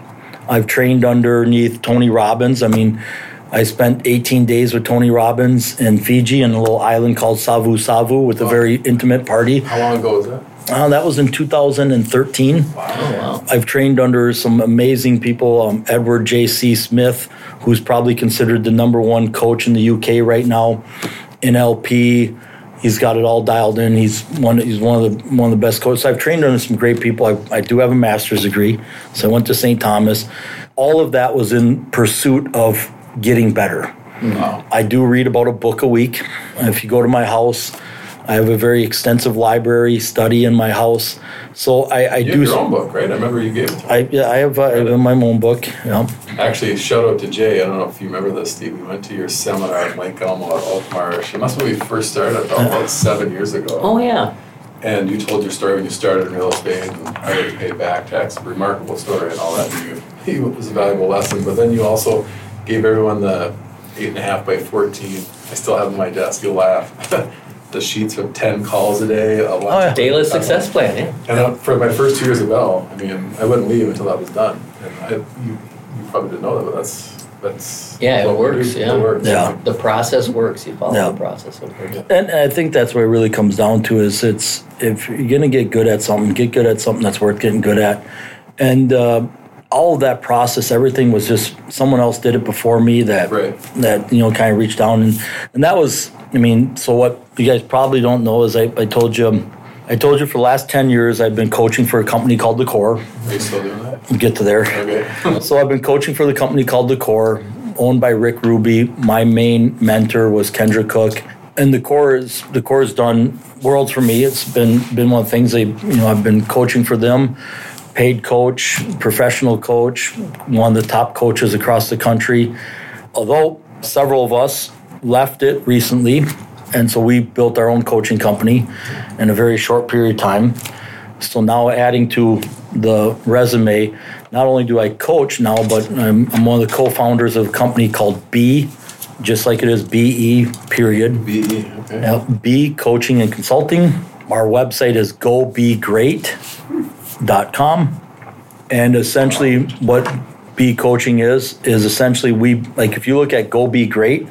I've trained underneath Tony Robbins. I mean, I spent 18 days with Tony Robbins in Fiji in a little island called Savu Savu with a very intimate party. How long ago was that? Uh, that was in 2013. Oh, wow. I've trained under some amazing people. Um, Edward J.C. Smith, who's probably considered the number one coach in the UK right now, NLP. He's got it all dialed in. He's one. He's one of the one of the best coaches. I've trained under some great people. I, I do have a master's degree, so I went to St. Thomas. All of that was in pursuit of getting better. Wow. I do read about a book a week. If you go to my house, I have a very extensive library study in my house. So I, I You do. have your own book, right? I remember you gave it to me. I, yeah, I have, uh, I have my own book. Yeah. Actually, shout out to Jay. I don't know if you remember this, Steve. We went to your seminar at Lake Elmo at Oak Marsh. It must have been when we first started about seven years ago. Oh yeah. And you told your story when you started in real estate and how you paid back tax. Remarkable story and all that. And you, (laughs) it was a valuable lesson. But then you also gave everyone the eight and a half by 14. I still have on my desk. You'll laugh. (laughs) the sheets with 10 calls a day. A lunch Oh, yeah. Daily success plan. Yeah. And uh, for my first two years at Bell, I mean, I wouldn't leave until that was done. And I, you, you probably didn't know that, but that's, that's. Yeah, it works, yeah. It works. Yeah. The process works. You follow Yeah. the process. It works. And I think that's what it really comes down to is it's if you're gonna get good at something, get good at something that's worth getting good at, and uh, all of that process, everything was just someone else did it before me that Right. that you know kind of reached down and and that was I mean so what you guys probably don't know is I, I told you I told you for the last ten years I've been coaching for a company called the Core. Are you still doing that? We'll get to there. Okay. (laughs) So I've been coaching for the company called The Core, owned by Rick Ruby. My main mentor was Kendra Cook, and the Core is the Core has done worlds for me. It's been been one of the things they you know I've been coaching for them, paid coach, professional coach, one of the top coaches across the country. Although several of us left it recently, and so we built our own coaching company in a very short period of time. So now adding to the resume, not only do I coach now, but I'm, I'm one of the co-founders of a company called B, just like it is BE period. BE, okay. Yep, B Coaching and Consulting. Our website is gobegreat.com. And essentially what B coaching is is essentially we like if you look at Go Be Great,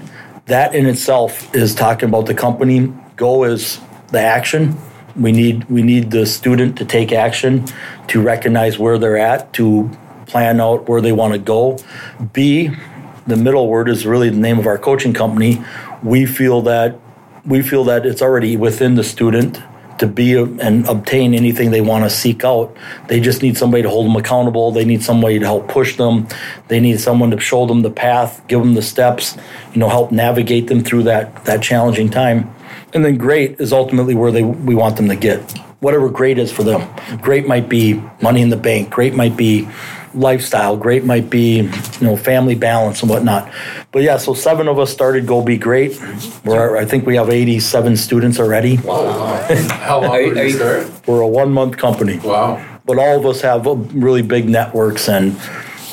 that in itself is talking about the company. Go is the action. We need we need the student to take action, to recognize where they're at, to plan out where they want to go. B, the middle word is really the name of our coaching company. We feel that we feel that it's already within the student to be and obtain anything they want to seek out. They just need somebody to hold them accountable. They need somebody to help push them. They need someone to show them the path, give them the steps, you know, help navigate them through that that challenging time. And then great is ultimately where they we want them to get. Whatever great is for them. Great might be money in the bank. Great might be lifestyle. Great might be, you know, family balance and whatnot. But yeah, so seven of us started Go Be Great. We're, I think we have 87 students already. Wow. (laughs) How long Are you- did you you- start? We're a one month company, Wow. but all of us have uh, really big networks and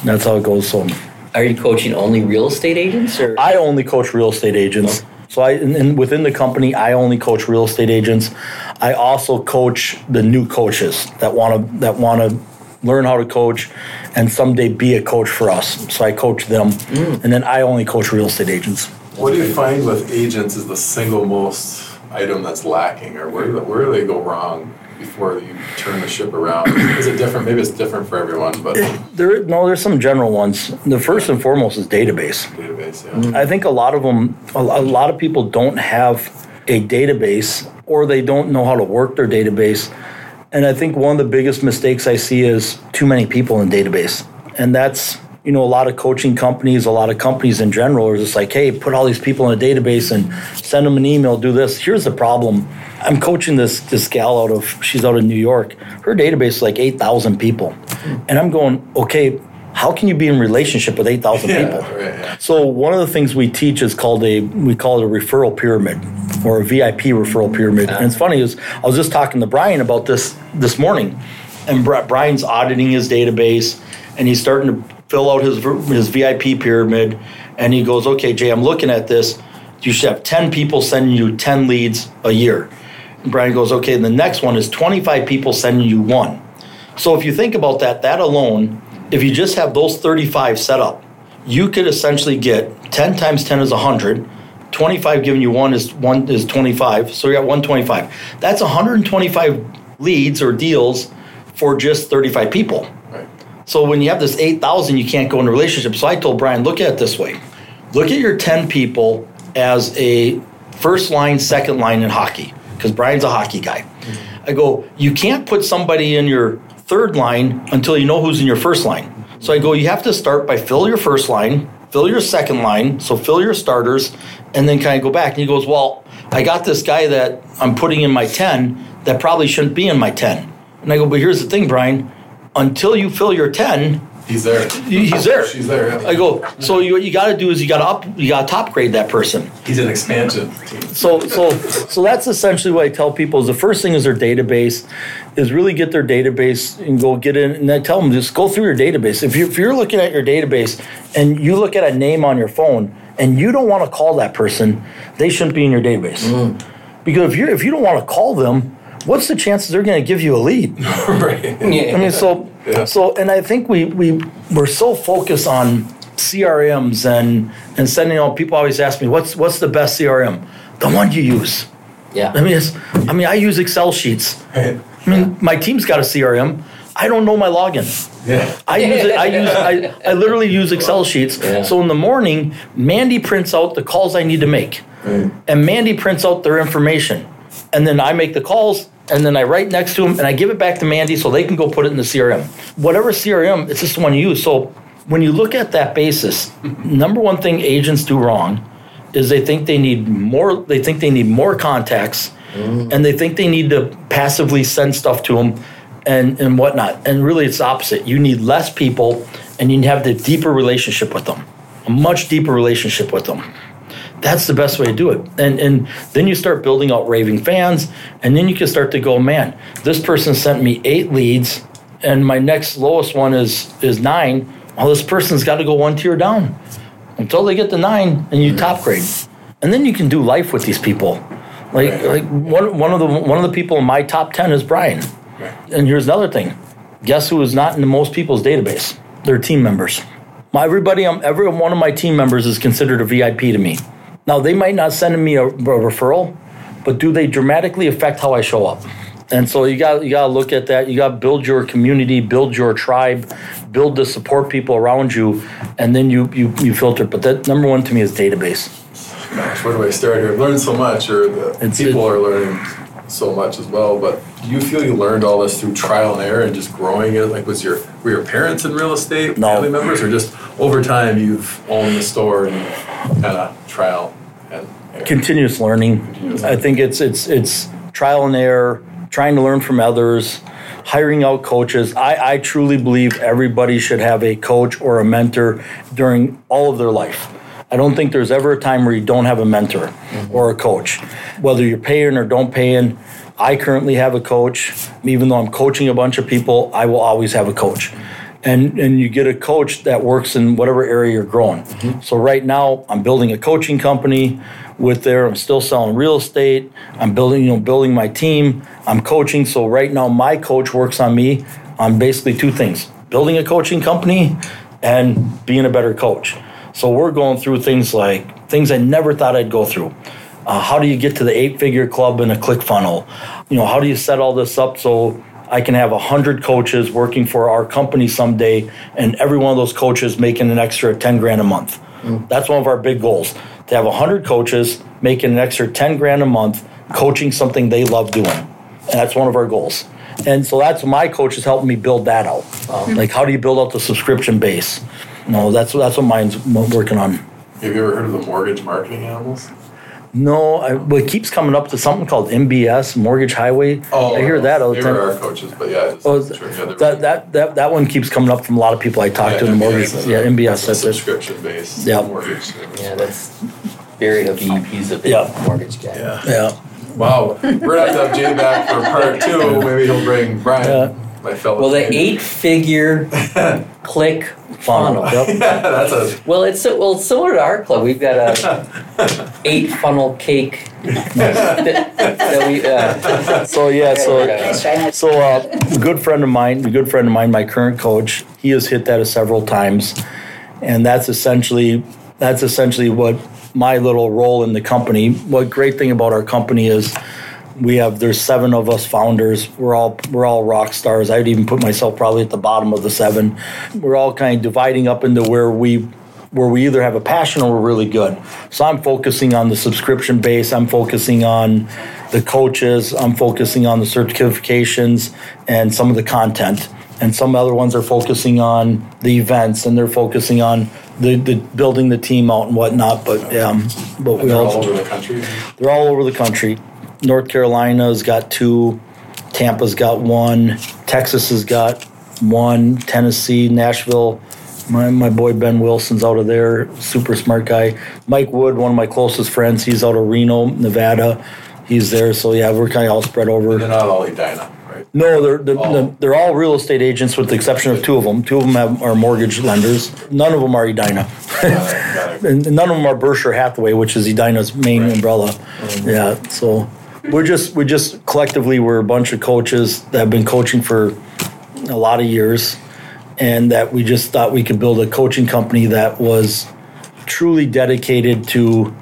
that's how it goes. So Are you coaching only real estate agents or? I only coach real estate agents. So I, and, and within the company, I only coach real estate agents. I also coach the new coaches that want to that want to learn how to coach, and someday be a coach for us. So I coach them, mm. and then I only coach real estate agents. What do you find with agents is the single most item that's lacking, or where, where do they go wrong before you turn the ship around? Is it different? Maybe it's different for everyone, but There, no, there's some general ones. The first and foremost is database. database, yeah. Mm. I think a lot of them, a, a lot of people don't have a database or they don't know how to work their database. And I think one of the biggest mistakes I see is too many people in database. And that's, you know, a lot of coaching companies, a lot of companies in general are just like, hey, put all these people in a database and send them an email, do this. Here's the problem. I'm coaching this this gal out of she's out of New York. Her database is like 8,000 people. And I'm going, okay, how can you be in relationship with 8,000 Yeah, people? right, yeah. So one of the things we teach is called a we call it a referral pyramid or a VIP referral pyramid. And it's funny is I was just talking to Brian about this this morning, and Bri- Brian's auditing his database and he's starting to fill out his his VIP pyramid, and he goes, "Okay, Jay, I'm looking at this. You should have ten people sending you ten leads a year." And Brian goes, "Okay, the next one is 25 people sending you one." So if you think about that, that alone, if you just have those 35 set up, you could essentially get 10 times 10 is 100. 25 giving you one is one is 25. So you got 125. That's 125 leads or deals for just 35 people. Right. So when you have this 8,000, you can't go in a relationship. So I told Brian, look at it this way. Look at your 10 people as a first line, second line in hockey, because Brian's a hockey guy. Mm-hmm. I go, you can't put somebody in your third line until you know who's in your first line. So I go, you have to start by fill your first line, fill your second line, so fill your starters, and then kind of go back. And he goes, Well, I got this guy that I'm putting in my 10 that probably shouldn't be in my 10. And I go, But here's the thing, Brian, until you fill your 10, He's there. he's there. She's there. yeah. I go, so you, what you got to do is you got to up, you got to top grade that person. He's an expansion. So, so, so that's essentially what I tell people is the first thing is their database, is really get their database and go get in, and I tell them just go through your database. If you if you're looking at your database and you look at a name on your phone and you don't want to call that person, they shouldn't be in your database. Mm. Because if you if you don't want to call them, what's the chances they're going to give you a lead? (laughs) right. I mean, so Yeah. so, and I think we we we're so focused on CRMs and and sending out. People always ask me, "What's what's the best CRM?" The one you use. Yeah. I mean, it's, I mean, I use Excel sheets. Right. I mean, my team's got a CRM. I don't know my login. Yeah. I use it. I use. I, I literally use Excel sheets. Yeah. So in the morning, Mandy prints out the calls I need to make, and Mandy prints out their information, and then I make the calls, and then I write next to them, and I give it back to Mandy so they can go put it in the CRM. Whatever CRM, it's just the one you use. So when you look at that basis, (laughs) number one thing agents do wrong is they think they need more. They think they need more contacts, oh. and they think they need to passively send stuff to them and and whatnot. And really, it's the opposite. You need less people, and you have the deeper relationship with them, a much deeper relationship with them. That's the best way to do it. And and then you start building out raving fans, and then you can start to go, man, this person sent me eight leads, and my next lowest one is is nine. Well, this person's got to go one tier down until they get to nine, and you top grade, and then you can do life with these people. Like like one one of the one of the people in my top ten is Brian. And here's another thing. Guess who is not in the most people's database? Their team members. My everybody, um, every one of my team members is considered a VIP to me. Now they might not send me a, a referral, but do they dramatically affect how I show up? And so you got you got to look at that. You got to build your community, build your tribe, build the support people around you, and then you you you filter. But that number one to me is database. Gosh, where do I start here? I've learned so much, or the It's- people it- are learning so much as well. But do you feel you learned all this through trial and error and just growing it? Like, was your were your parents in real estate, No. family members, or just over time you've owned the store and kind of trial and error? continuous learning. I think it's it's it's trial and error, trying to learn from others, hiring out coaches. I, I truly believe everybody should have a coach or a mentor during all of their life. I don't think there's ever a time where you don't have a mentor mm-hmm. or a coach, whether you're paying or don't paying. I currently have a coach. Even though I'm coaching a bunch of people, I will always have a coach and and you get a coach that works in whatever area you're growing. Mm-hmm. So right now, I'm building a coaching company with there. I'm still selling real estate. I'm building, you know, building my team. I'm coaching. So right now, my coach works on me on basically two things: building a coaching company and being a better coach. So we're going through things like things I never thought I'd go through. Uh, how do you get to the eight-figure club in a click funnel? You know, how do you set all this up so I can have 100 coaches working for our company someday, and every one of those coaches making an extra 10 grand a month. Mm. That's one of our big goals to have 100 coaches making an extra 10 grand a month coaching something they love doing. And that's one of our goals. And so that's my coach is helping me build that out. Um, mm. Like, how do you build out the subscription base? No, that's that's what mine's working on. Have you ever heard of the mortgage marketing animals? No, I, well, it keeps coming up to something called MBS, Mortgage Highway. Oh, I hear that all the They time. were our coaches, but yeah. Oh, sure, that, that that that one keeps coming up from a lot of people I talk yeah, to in the mortgage. Is Yeah, MBS. That's That's a subscription based Yeah. mortgage. Yeah, that's Barry Habib. He's a big Yeah. mortgage guy. Yeah. Yeah. Wow. We're gonna have to have Jay back for part two. Maybe he'll bring Brian, Yeah. my fellow. Well, the eight-figure (laughs) click funnel. Yep. (laughs) That's a (laughs) Well, it's well it's similar to our club. We've got a (laughs) eight funnel cake that, that we. Uh, So yeah, so Nice try. so uh, a good friend of mine, a good friend of mine, my current coach, he has hit that several times, and that's essentially that's essentially what my little role in the company. What great thing about our company is we have there's seven of us founders. We're all we're all rock stars. I'd even put myself probably at the bottom of the seven. We're all kind of dividing up into where we where we either have a passion or we're really good. So I'm focusing on the subscription base. I'm focusing on the coaches. I'm focusing on the certifications and some of the content. And some other ones are focusing on the events and they're focusing on the, the building the team out and whatnot. But um, but we They're all all over the country. they're all over the country. North Carolina's got two, Tampa's got one, Texas has got one, Tennessee, Nashville. My, my boy Ben Wilson's out of there, super smart guy. Mike Wood, one of my closest friends, he's out of Reno, Nevada. He's there, so yeah, we're kind of all spread over. They're not all Edina, right? No, they're they're, Oh. they're all real estate agents with the exception of two of them. Two of them have, are mortgage lenders. None of them are Edina. Got it, got it. (laughs) and none of them are Berkshire Hathaway, which is Edina's main Right. umbrella. Mm-hmm. Yeah, so we're just we just collectively we're a bunch of coaches that have been coaching for a lot of years, and that we just thought we could build a coaching company that was truly dedicated to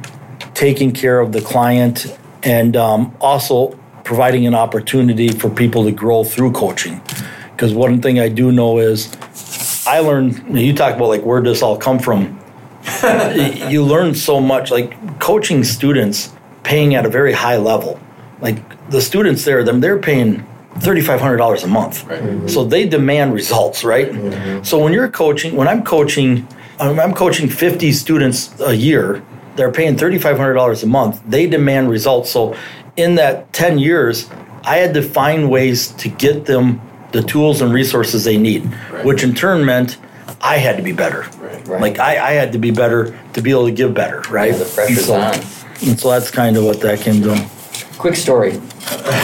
taking care of the client and um, also providing an opportunity for people to grow through coaching. Because one thing I do know is I learned, you talk about like where does this all come from? (laughs) you learn so much, like coaching students paying at a very high level. Like the students there, them they're paying $3,500 a month. Right. Mm-hmm. So they demand results, right? Mm-hmm. So when you're coaching, when I'm coaching, I'm I'm coaching 50 students a year. They're paying $3,500 a month. They demand results. So in that 10 years, I had to find ways to get them the tools and resources they need, Right. which in turn meant I had to be better. Right. Right. Like I, I had to be better to be able to give better, right? Yeah, the pressure's so, on. And so that's kind of what that came to. Quick story.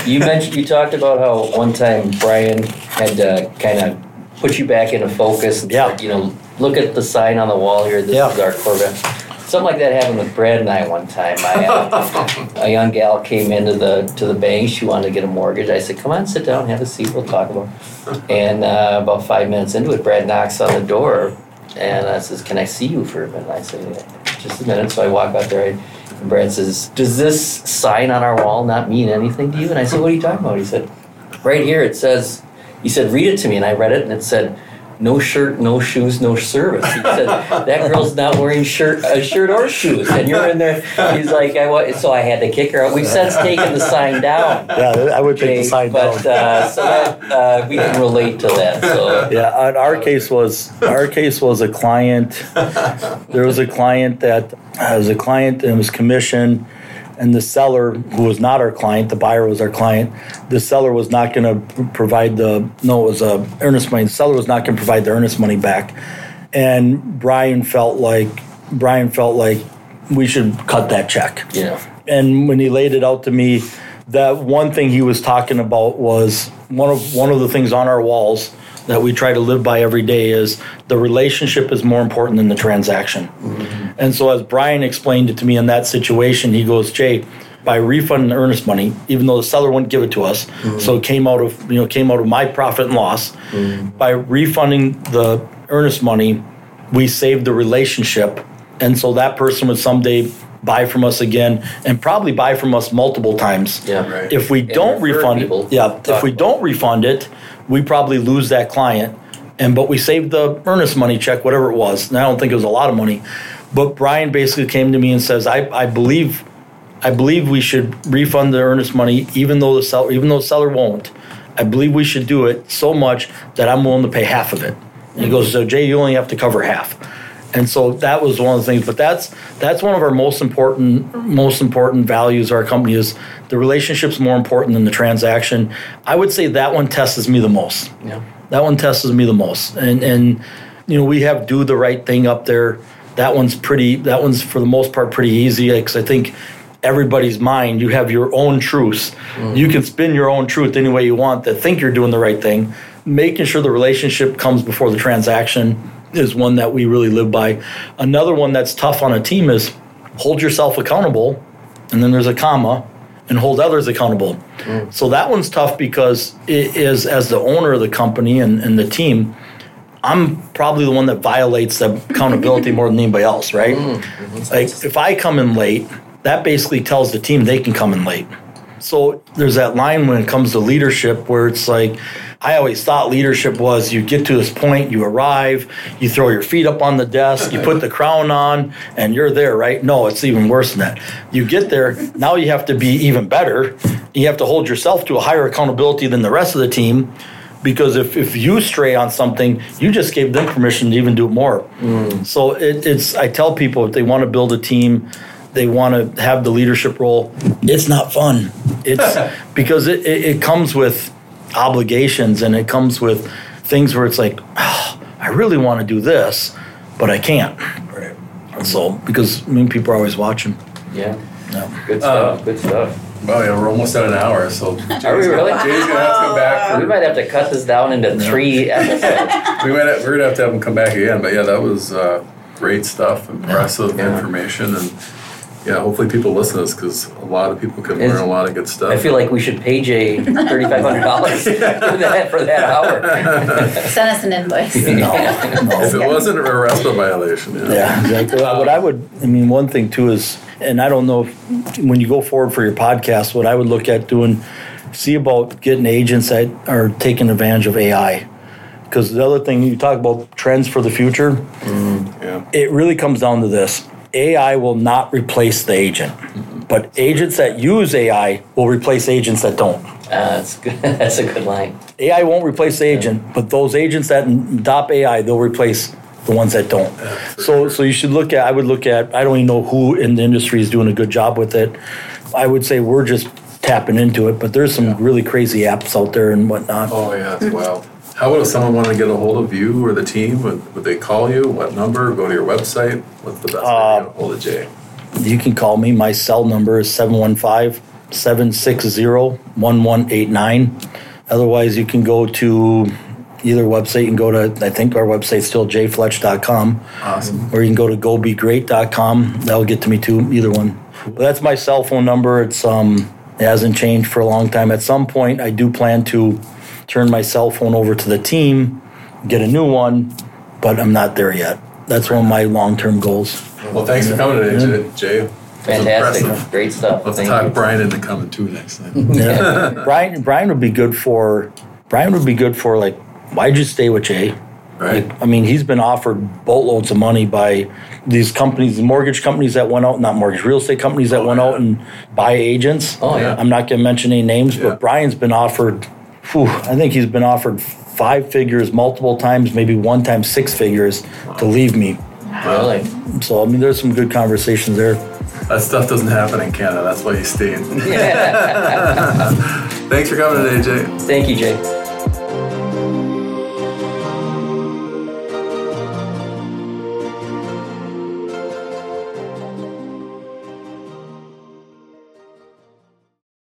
You mentioned you talked about how one time Brian had to kind of put you back into focus. And Yeah. you know, look at the sign on the wall here. This Yeah. is our Corvette. Something like that happened with Brad and I one time. I, uh, a young gal came into the to the bank. She wanted to get a mortgage. I said, "Come on, sit down, have a seat. We'll talk about." it." And uh, about five minutes into it, Brad knocks on the door, and I says, "Can I see you for a minute?" I said, "Just a minute." So I walk out there. And Brad says, "Does this sign on our wall not mean anything to you?" And I said, "What are you talking about?" He said, "Right here it says." He said, "Read it to me," and I read it, and it said. No shirt, no shoes, no service. He said that girl's not wearing shirt, a shirt or shoes, and you're in there. He's like, I wa so I had to kick her out. We've since taken the sign down. Yeah, I would take the sign but down. uh, so that uh, we can relate to that. So Yeah, our case was our case was a client. There was a client that uh, was a client and was commission, and the seller who was not our client, the buyer was our client. The seller was not going to provide the no, it was a earnest money. The seller was not going to provide the earnest money back, and Brian felt like Brian felt like we should cut that check yeah, and when he laid it out to me, that one thing he was talking about was one of one of the things on our walls that we try to live by every day is the relationship is more important than the transaction. Mm-hmm. And so as Brian explained it to me in that situation, he goes, Jay, by refunding the earnest money, even though the seller wouldn't give it to us, mm-hmm. so it came out of you know came out of my profit and loss. Mm-hmm. By refunding the earnest money, we saved the relationship, and so that person would someday buy from us again and probably buy from us multiple times. yeah, Right. If we don't refund it, yeah, if we don't refund it, we probably lose that client. And but we saved the earnest money check, whatever it was. And I don't think it was a lot of money. But Brian basically came to me and says, I, I believe I believe we should refund the earnest money even though the seller even though the seller won't. I believe we should do it so much that I'm willing to pay half of it. And he goes, So Jay, you only have to cover half. And so that was one of the things. But that's that's one of our most important most important values of our company is the relationship's more important than the transaction. I would say that one tests me the most. yeah. That one tests me the most. And and you know, we have do the right thing up there. That one's pretty that one's for the most part pretty easy because I think everybody's mind, you have your own truths. Mm. You can spin your own truth any way you want that think you're doing the right thing. Making sure the relationship comes before the transaction is one that we really live by. Another one that's tough on a team is hold yourself accountable, and then there's a comma, and hold others accountable. Mm. So that one's tough because it is as the owner of the company and, and the team, I'm probably the one that violates the accountability more than anybody else, right? Mm, mm-hmm. Like if I come in late, that basically tells the team they can come in late. So there's that line when it comes to leadership where it's like, I always thought leadership was you get to this point, you arrive, you throw your feet up on the desk, you put the crown on, and you're there, right? No, it's even worse than that. You get there, now you have to be even better. You have to hold yourself to a higher accountability than the rest of the team. Because if, if you stray on something, you just gave them permission to even do it more. Mm. So it, it's I tell people if they want to build a team, they want to have the leadership role. It's not fun. It's (laughs) because it, it, it comes with obligations and it comes with things where it's like, "Oh, I really want to do this, but I can't. Right. So because I mean people are always watching. Yeah. Yeah. Good stuff. Um, good stuff. Well, yeah, we're almost at an hour, so. Jay's (laughs) Are we really? Jay's gonna have to come back. We might have to cut this down into three (laughs) episodes. We might have, we're gonna have to have him come back again, but yeah, that was uh, great stuff, impressive Yeah. information, and yeah, hopefully people listen to this because a lot of people can Is- learn a lot of good stuff. I feel like we should pay Jay thirty-five hundred dollars (laughs) for that for that hour. (laughs) Send us an invoice. No, (laughs) no. if it wasn't a RESPA violation, yeah. Yeah, exactly. What I would, I mean, one thing too is, and I don't know if, when you go forward for your podcast, what I would look at doing, see about getting agents that are taking advantage of AI. Because the other thing you talk about trends for the future, mm, yeah. it really comes down to this: AI will not replace the agent, but agents that use AI will replace agents that don't. Uh, that's good. (laughs) That's a good line. AI won't replace the agent, but those agents that adopt AI, they'll replace the ones that don't. So, so you should look at. I would look at. I don't even know who in the industry is doing a good job with it. I would say we're just tapping into it, but there's some really crazy apps out there and whatnot. Oh yeah, it's wild. How would if someone wanted to get a hold of you or the team? Would, would they call you? What number? Go to your website. What's the best way to get a hold of Jay? You can call me. My cell number is 715 760 1189. Otherwise, you can go to either website. and go to, I think our website's still jfletch.com. Awesome. or you can go to gobegreat.com. That'll get to me too, either one. But that's my cell phone number. It's um it hasn't changed for a long time. At some point I do plan to turn my cell phone over to the team, get a new one, but I'm not there yet. That's one of my long-term goals. Well, thanks for coming today, Jay. Jay. Fantastic. impressive. Great stuff. Let's Thank talk you. Brian into coming too next time. Yeah. (laughs) Brian Brian would be good for Brian would be good for like why'd you stay with Jay? Right. Like, I mean, he's been offered boatloads of money by these companies, mortgage companies that went out, not mortgage, real estate companies that Oh, went yeah. out and buy agents. Oh, yeah. I'm not going to mention any names, Yeah. but Brian's been offered, whew, I think he's been offered five figures multiple times, maybe one time six figures to leave me. Really? So, I mean, there's some good conversations there. That stuff doesn't happen in Canada. That's why you stay (laughs) in. (laughs) Thanks for coming today, Jay. Thank you, Jay.